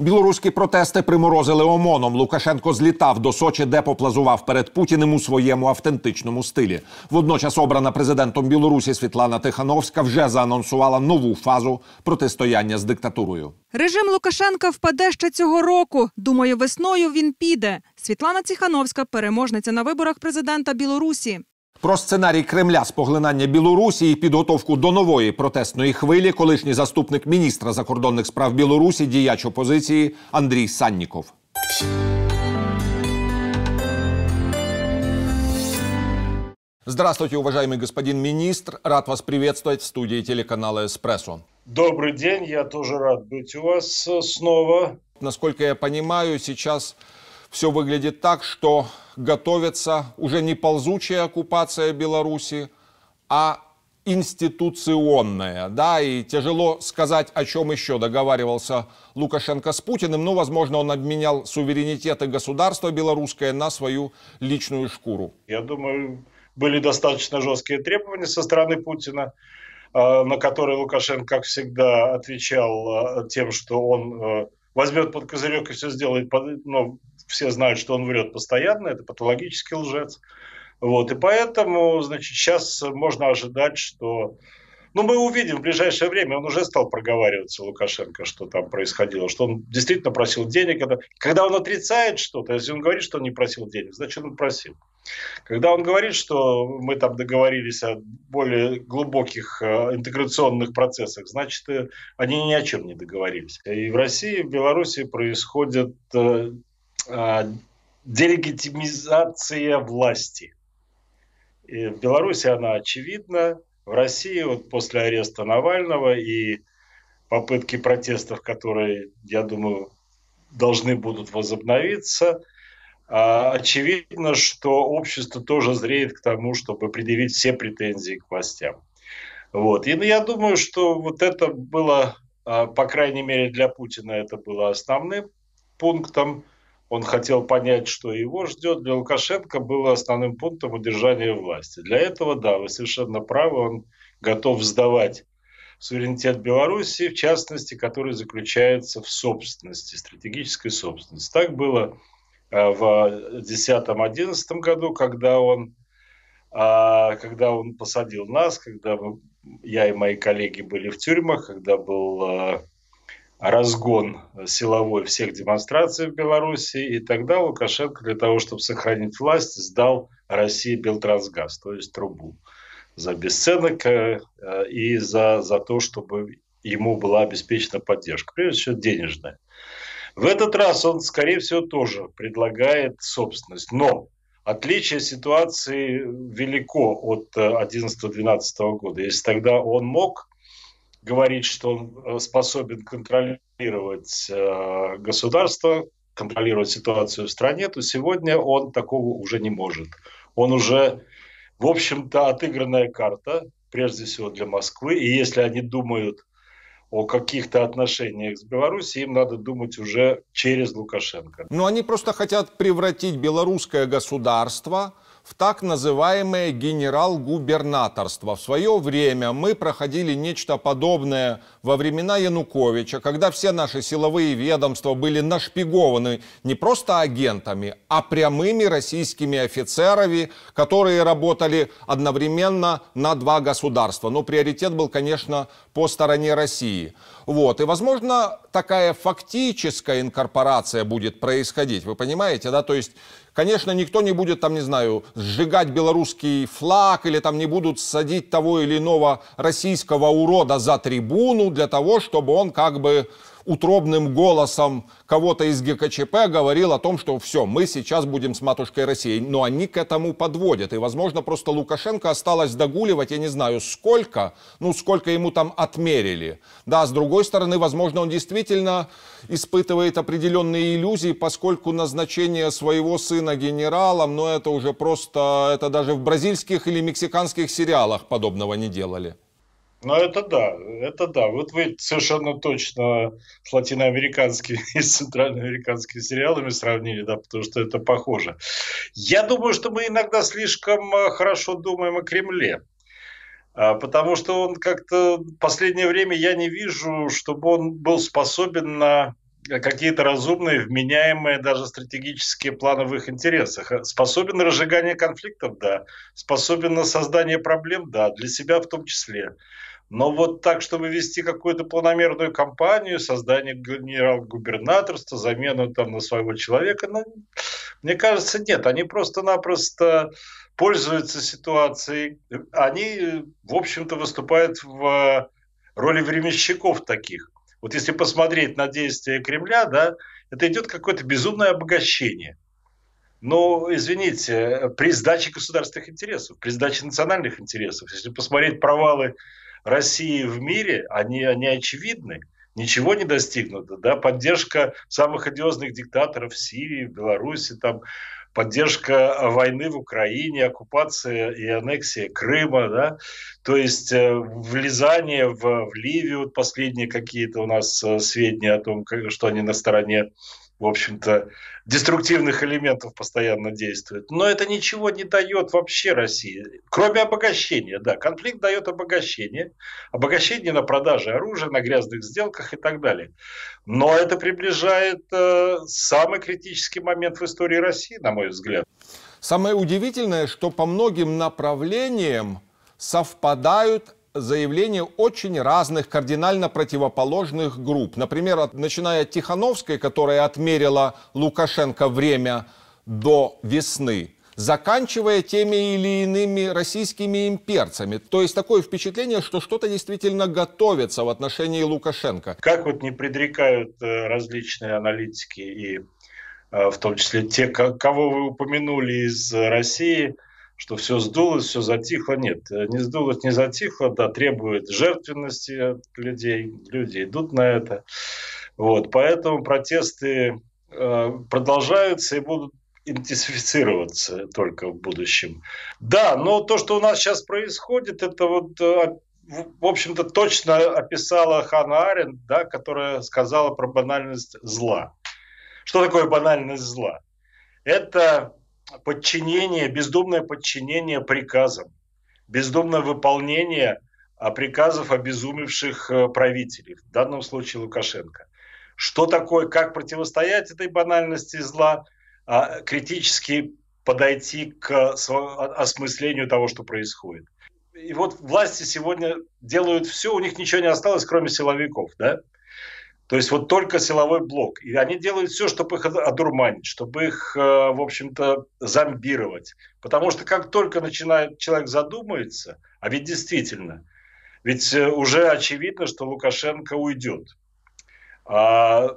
Білоруські протести приморозили ОМОНом. Лукашенко злітав до Сочі, де поплазував перед Путіним у своєму автентичному стилі. Водночас обрана президентом Білорусі Світлана Тихановська вже заанонсувала нову фазу протистояння з диктатурою. Режим Лукашенка впаде ще цього року. Думаю, весною він піде. Світлана Ціхановська, переможниця на виборах президента Білорусі. Про сценарій Кремля з поглинання Білорусі і підготовку до нової протестної хвилі колишній заступник міністра закордонних справ Білорусі, діяч опозиції Андрій Санніков. Здравствуйте, уважаемый господин министр. Рад вас приветствовать в студии телеканала «Эспрессо». Добрый день, я тоже рад быть у вас э, снова. Насколько я понимаю, сейчас все выглядит так, что готовится уже не ползучая оккупация Беларуси, а институционная, да, и тяжело сказать, о чем еще договаривался Лукашенко с Путиным, но, возможно, он обменял суверенитет и государство белорусское на свою личную шкуру. Я думаю, были достаточно жесткие требования со стороны Путина, э, на которые Лукашенко, как всегда, отвечал э, тем, что он э, возьмет под козырек и все сделает, ну, все знают, что он врет постоянно, это патологический лжец. Вот, и поэтому, значит, сейчас можно ожидать, что ну, мы увидим в ближайшее время, он уже стал проговариваться, Лукашенко, что там происходило, что он действительно просил денег. Когда он отрицает что-то, если он говорит, что он не просил денег, значит, он просил. Когда он говорит, что мы там договорились о более глубоких э, интеграционных процессах, значит, э, они ни о чем не договорились. И в России, и в Беларуси происходит э, делегитимизация власти. И в Беларуси она очевидна, в России вот после ареста Навального и попытки протестов, которые, я думаю, должны будут возобновиться, очевидно, что общество тоже зреет к тому, чтобы предъявить все претензии к властям. Вот. И я думаю, что вот это было, а, по крайней мере для Путина, это было основным пунктом. Он хотел понять, что его ждет. Для Лукашенко было основным пунктом удержания власти. Для этого, да, вы совершенно правы, он готов сдавать суверенитет Беларуси, в частности, который заключается в собственности, стратегической собственности. Так было в 2010-2011 году, когда он, а, когда он посадил нас, когда я и мои коллеги были в тюрьмах, когда был э, разгон силовой всех демонстраций в Беларуси, и тогда Лукашенко для того, чтобы сохранить власть, сдал России Белтрансгаз, то есть трубу за бесценок э, и за, за то, чтобы ему была обеспечена поддержка, прежде всего денежная. В этот раз он, скорее всего, тоже предлагает собственность. Но отличие ситуации велико от 2011-2012 э, года. Если тогда он мог говорить, что он э, способен контролировать э, государство, контролировать ситуацию в стране, то сегодня он такого уже не может. Он уже, в общем-то, отыгранная карта, прежде всего для Москвы. И если они думают о каких-то отношениях с Беларусью, им надо думать уже через Лукашенко. Но они просто хотят превратить белорусское государство в так называемое генерал-губернаторство. В свое время мы проходили нечто подобное во времена Януковича, когда все наши силовые ведомства были нашпигованы не просто агентами, а прямыми российскими офицерами, которые работали одновременно на два государства. Но приоритет был, конечно, по стороне России. Вот. И, возможно, такая фактическая инкорпорация будет происходить. Вы понимаете, да? То есть Конечно, никто не будет, там, не знаю, сжигать белорусский флаг или там не будут садить того или иного российского урода за трибуну для того, чтобы он как бы утробным голосом кого-то из ГКЧП говорил о том, что все, мы сейчас будем с матушкой Россией. Но они к этому подводят. И, возможно, просто Лукашенко осталось догуливать, я не знаю, сколько, ну, сколько ему там отмерили. Да, с другой стороны, возможно, он действительно испытывает определенные иллюзии, поскольку назначение своего сына генералом, ну, это уже просто, это даже в бразильских или мексиканских сериалах подобного не делали. Ну, это да, это да. Вот вы совершенно точно с латиноамериканскими и с центральноамериканскими сериалами сравнили, да, потому что это похоже. Я думаю, что мы иногда слишком э, хорошо думаем о Кремле. А, потому что он как-то в последнее время я не вижу, чтобы он был способен на какие-то разумные, вменяемые даже стратегические планы в их интересах. Способен на разжигание конфликтов, да. Способен на создание проблем, да, для себя в том числе. Но вот так, чтобы вести какую-то планомерную кампанию, создание генерал-губернаторства, замену там на своего человека, ну, мне кажется, нет. Они просто-напросто пользуются ситуацией. Они, в общем-то, выступают в роли временщиков таких. Вот если посмотреть на действия Кремля, да, это идет какое-то безумное обогащение. Но, извините, при сдаче государственных интересов, при сдаче национальных интересов, если посмотреть провалы России в мире, они, они очевидны. Ничего не достигнуто. Да? Поддержка самых одиозных диктаторов в Сирии, в Беларуси, там, поддержка войны в Украине, оккупация и аннексия Крыма, да, то есть э, влезание в, в Ливию, последние какие-то у нас э, сведения о том, что они на стороне в общем-то, деструктивных элементов постоянно действует. Но это ничего не дает вообще России, кроме обогащения. Да, конфликт дает обогащение, обогащение на продаже оружия, на грязных сделках и так далее. Но это приближает э, самый критический момент в истории России, на мой взгляд. Самое удивительное, что по многим направлениям совпадают заявления очень разных, кардинально противоположных групп. Например, начиная от Тихановской, которая отмерила Лукашенко время до весны, заканчивая теми или иными российскими имперцами. То есть такое впечатление, что что-то действительно готовится в отношении Лукашенко. Как вот не предрекают э, различные аналитики и э, в том числе те, кого вы упомянули из России – что все сдулось, все затихло. Нет, не сдулось, не затихло, да, требует жертвенности от людей, люди идут на это. Вот, поэтому протесты э, продолжаются и будут интенсифицироваться только в будущем. Да, но то, что у нас сейчас происходит, это вот э, в общем-то, точно описала Хана Арен, да, которая сказала про банальность зла. Что такое банальность зла? Это подчинение, бездумное подчинение приказам, бездумное выполнение а, приказов обезумевших э, правителей, в данном случае Лукашенко. Что такое, как противостоять этой банальности зла, а, критически подойти к осмыслению того, что происходит. И вот власти сегодня делают все, у них ничего не осталось, кроме силовиков. Да? То есть вот только силовой блок. И они делают все, чтобы их одурманить, чтобы их, э, в общем-то, зомбировать. Потому что как только начинает человек задумается, а ведь действительно, ведь э, уже очевидно, что Лукашенко уйдет. А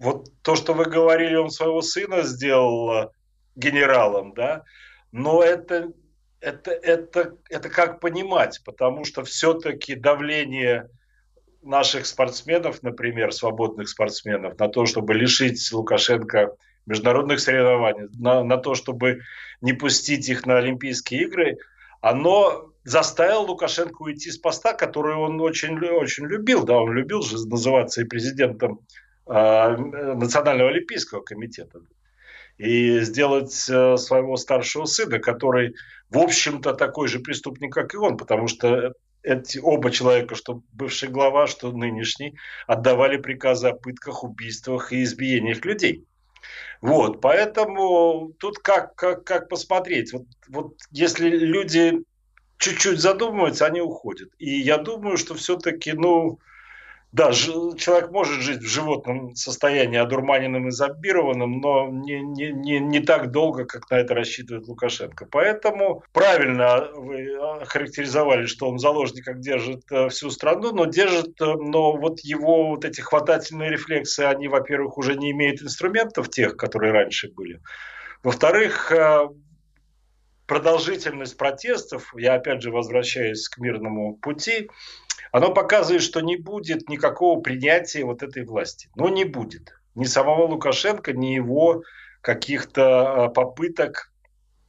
вот то, что вы говорили, он своего сына сделал э, генералом, да, но это, это, это, это как понимать, потому что все-таки давление наших спортсменов, например, свободных спортсменов, на то, чтобы лишить Лукашенко международных соревнований, на, на то, чтобы не пустить их на Олимпийские игры, оно заставило Лукашенко уйти с поста, который он очень, очень любил. Да, он любил же называться и президентом э, Национального олимпийского комитета. И сделать э, своего старшего сына, который, в общем-то, такой же преступник, как и он, потому что эти оба человека, что бывший глава, что нынешний, отдавали приказы о пытках, убийствах и избиениях людей. Вот, поэтому тут как, как, как посмотреть. Вот, вот если люди чуть-чуть задумываются, они уходят. И я думаю, что все-таки, ну, да, человек может жить в животном состоянии, одурманенным и зомбированным, но не, не, не, не так долго, как на это рассчитывает Лукашенко. Поэтому правильно вы характеризовали, что он в заложниках держит э, всю страну, но держит, э, но вот его вот эти хватательные рефлексы, они, во-первых, уже не имеют инструментов тех, которые раньше были. Во-вторых, э, продолжительность протестов, я опять же возвращаюсь к мирному пути, оно показывает, что не будет никакого принятия вот этой власти. Но не будет. Ни самого Лукашенко, ни его каких-то а, попыток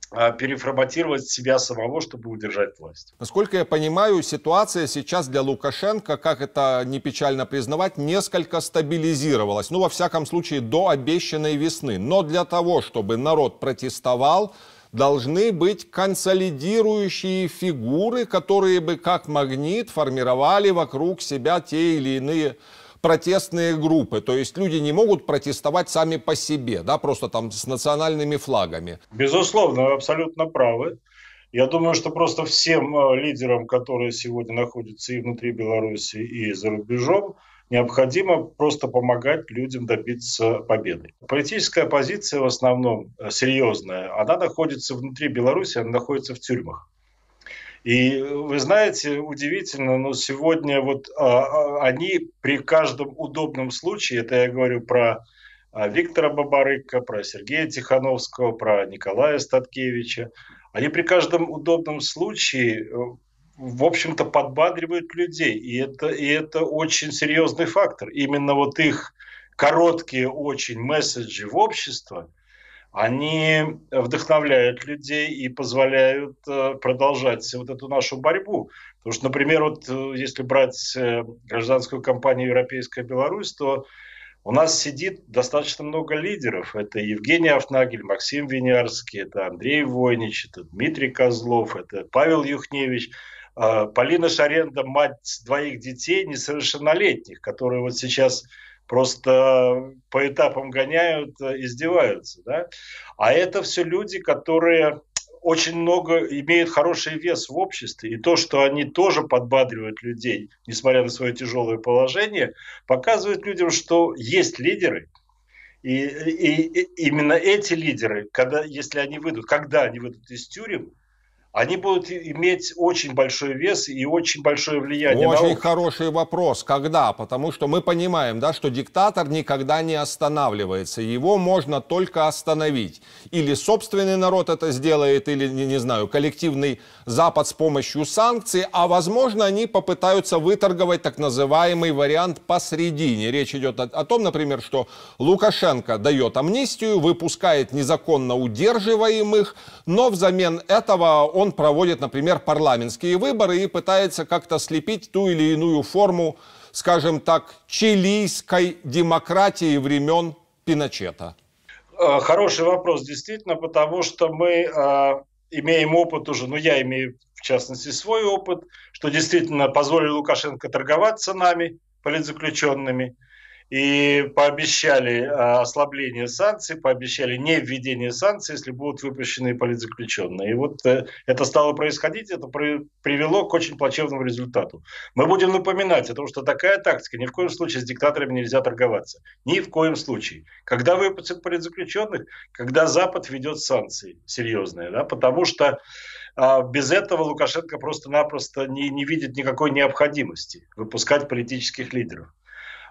а, переформатировать себя самого, чтобы удержать власть. Насколько я понимаю, ситуация сейчас для Лукашенко, как это не печально признавать, несколько стабилизировалась. Ну, во всяком случае, до обещанной весны. Но для того, чтобы народ протестовал, должны быть консолидирующие фигуры, которые бы как магнит формировали вокруг себя те или иные протестные группы. То есть люди не могут протестовать сами по себе, да, просто там с национальными флагами. Безусловно, вы абсолютно правы. Я думаю, что просто всем э, лидерам, которые сегодня находятся и внутри Беларуси, и за рубежом, необходимо просто помогать людям добиться победы. Политическая оппозиция в основном э, серьезная, она находится внутри Беларуси, она находится в тюрьмах. И вы знаете, удивительно, но сегодня вот а, а, они при каждом удобном случае, это я говорю про а, Виктора Бабарыка, про Сергея Тихановского, про Николая Статкевича, они при каждом удобном случае, э, в общем-то, подбадривают людей. И это, и это очень серьезный фактор. Именно вот их короткие очень месседжи в общество, они вдохновляют людей и позволяют э, продолжать вот эту нашу борьбу. Потому что, например, вот э, если брать гражданскую кампанию «Европейская Беларусь», то у нас сидит достаточно много лидеров. Это Евгений Афнагель, Максим Винярский, это Андрей Войнич, это Дмитрий Козлов, это Павел Юхневич, Полина Шаренда, мать двоих детей несовершеннолетних, которые вот сейчас просто по этапам гоняют, издеваются. Да? А это все люди, которые очень много имеют хороший вес в обществе. И то, что они тоже подбадривают людей, несмотря на свое тяжелое положение, показывает людям, что есть лидеры. И, и, и именно эти лидеры, когда, если они выйдут, когда они выйдут из тюрем, они будут иметь очень большой вес и очень большое влияние. Очень на хороший вопрос. Когда? Потому что мы понимаем, да, что диктатор никогда не останавливается. Его можно только остановить. Или собственный народ это сделает, или, не, знаю, коллективный Запад с помощью санкций, а возможно они попытаются выторговать так называемый вариант посредине. Речь идет о, о том, например, что Лукашенко дает амнистию, выпускает незаконно удерживаемых, но взамен этого он он проводит, например, парламентские выборы и пытается как-то слепить ту или иную форму, скажем так, чилийской демократии времен Пиночета? Э, хороший вопрос, действительно, потому что мы э, имеем опыт уже, ну я имею в частности свой опыт, что действительно позволили Лукашенко торговаться нами, политзаключенными, и пообещали а, ослабление санкций, пообещали не введение санкций, если будут выпущены политзаключенные. И вот э, это стало происходить, это привело к очень плачевному результату. Мы будем напоминать о том, что такая тактика, ни в коем случае с диктаторами нельзя торговаться. Ни в коем случае. Когда выпустят политзаключенных, когда Запад ведет санкции серьезные, да, потому что а, без этого Лукашенко просто-напросто не, не видит никакой необходимости выпускать политических лидеров.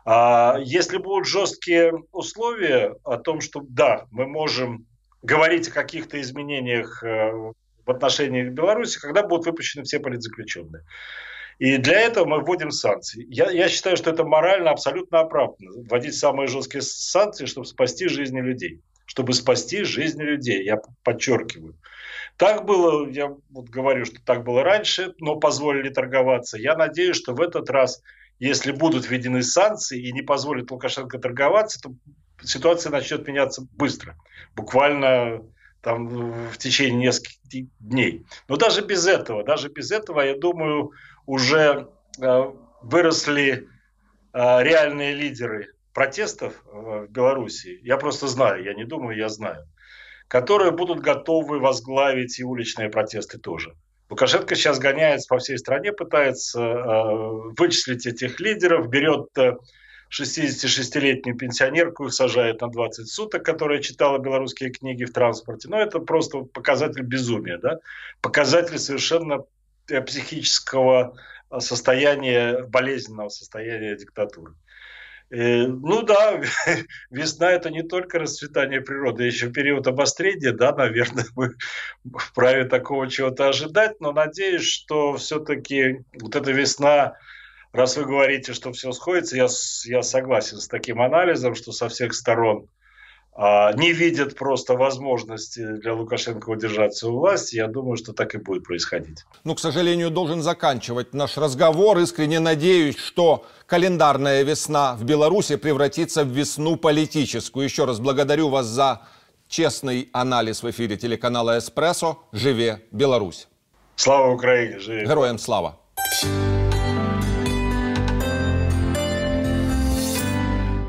А если будут жесткие условия о том, что да, мы можем говорить о каких-то изменениях э, в отношении Беларуси, когда будут выпущены все политзаключенные. И для этого мы вводим санкции. Я, я считаю, что это морально абсолютно оправданно. Вводить самые жесткие санкции, чтобы спасти жизни людей. Чтобы спасти жизни людей, я подчеркиваю. Так было, я вот говорю, что так было раньше, но позволили торговаться. Я надеюсь, что в этот раз если будут введены санкции и не позволят Лукашенко торговаться, то ситуация начнет меняться быстро. Буквально там в течение нескольких дней. Но даже без этого, даже без этого, я думаю, уже э, выросли э, реальные лидеры протестов э, в Беларуси. Я просто знаю, я не думаю, я знаю. Которые будут готовы возглавить и уличные протесты тоже. Лукашенко сейчас гоняется по всей стране, пытается э, вычислить этих лидеров, берет э, 66-летнюю пенсионерку, сажает на 20 суток, которая читала белорусские книги в транспорте. Но это просто показатель безумия, да? показатель совершенно э, психического состояния, болезненного состояния диктатуры. Э, ну да, весна это не только расцветание природы, еще период обострения, да, наверное, мы вправе такого чего-то ожидать, но надеюсь, что все-таки вот эта весна, раз вы говорите, что все сходится, я, я согласен с таким анализом, что со всех сторон а, не видят просто возможности для Лукашенко удержаться у власти, я думаю, что так и будет происходить. Ну, к сожалению, должен заканчивать наш разговор. Искренне надеюсь, что календарная весна в Беларуси превратится в весну политическую. Еще раз благодарю вас за честный анализ в эфире телеканала «Эспрессо». Живе Беларусь! Слава Украине! Живе! Героям слава! Слава!